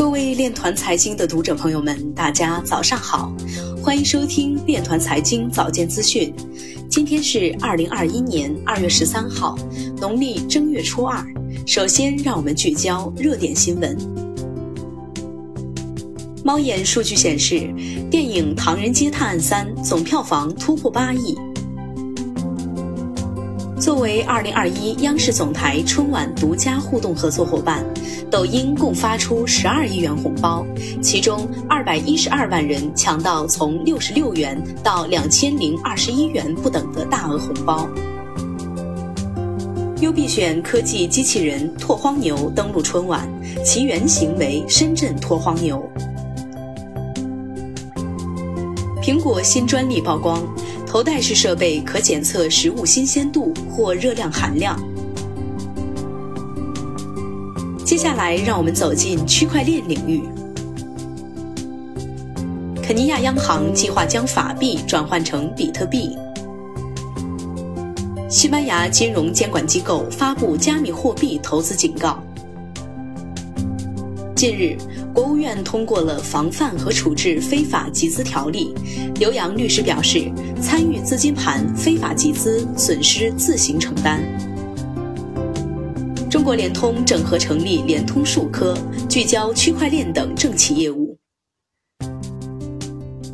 各位链团财经的读者朋友们，大家早上好，欢迎收听链团财经早间资讯。今天是二零二一年二月十三号，农历正月初二。首先，让我们聚焦热点新闻。猫眼数据显示，电影《唐人街探案三》总票房突破八亿。作为2021央视总台春晚独家互动合作伙伴，抖音共发出12亿元红包，其中212万人抢到从66元到2021元不等的大额红包。优必选科技机器人拓荒牛登陆春晚，其原型为深圳拓荒牛。苹果新专利曝光。头戴式设备可检测食物新鲜度或热量含量。接下来，让我们走进区块链领域。肯尼亚央行计划将法币转换成比特币。西班牙金融监管机构发布加密货币投资警告。近日，国院通过了防范和处置非法集资条例。刘洋律师表示，参与资金盘非法集资，损失自行承担。中国联通整合成立联通数科，聚焦区块链等政企业务。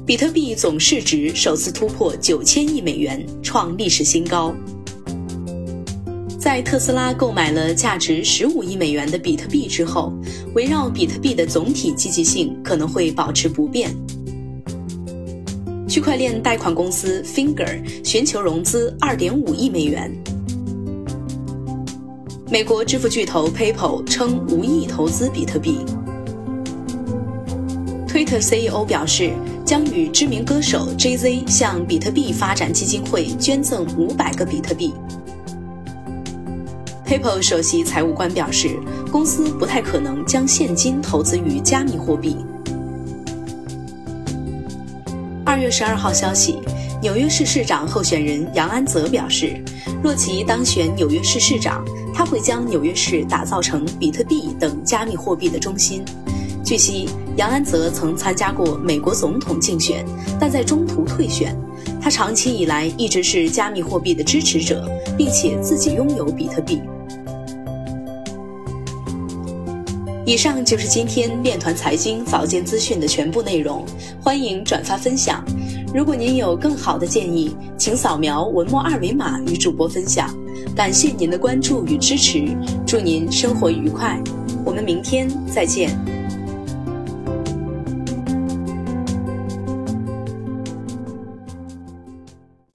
比特币总市值首次突破九千亿美元，创历史新高。在特斯拉购买了价值十五亿美元的比特币之后，围绕比特币的总体积极性可能会保持不变。区块链贷款公司 Finger 寻求融资二点五亿美元。美国支付巨头 PayPal 称无意投资比特币。Twitter CEO 表示将与知名歌手 JZ 向比特币发展基金会捐赠五百个比特币。PayPal 首席财务官表示，公司不太可能将现金投资于加密货币。二月十二号消息，纽约市市长候选人杨安泽表示，若其当选纽约市市长，他会将纽约市打造成比特币等加密货币的中心。据悉，杨安泽曾参加过美国总统竞选，但在中途退选。他长期以来一直是加密货币的支持者，并且自己拥有比特币。以上就是今天链团财经早间资讯的全部内容，欢迎转发分享。如果您有更好的建议，请扫描文末二维码与主播分享。感谢您的关注与支持，祝您生活愉快，我们明天再见。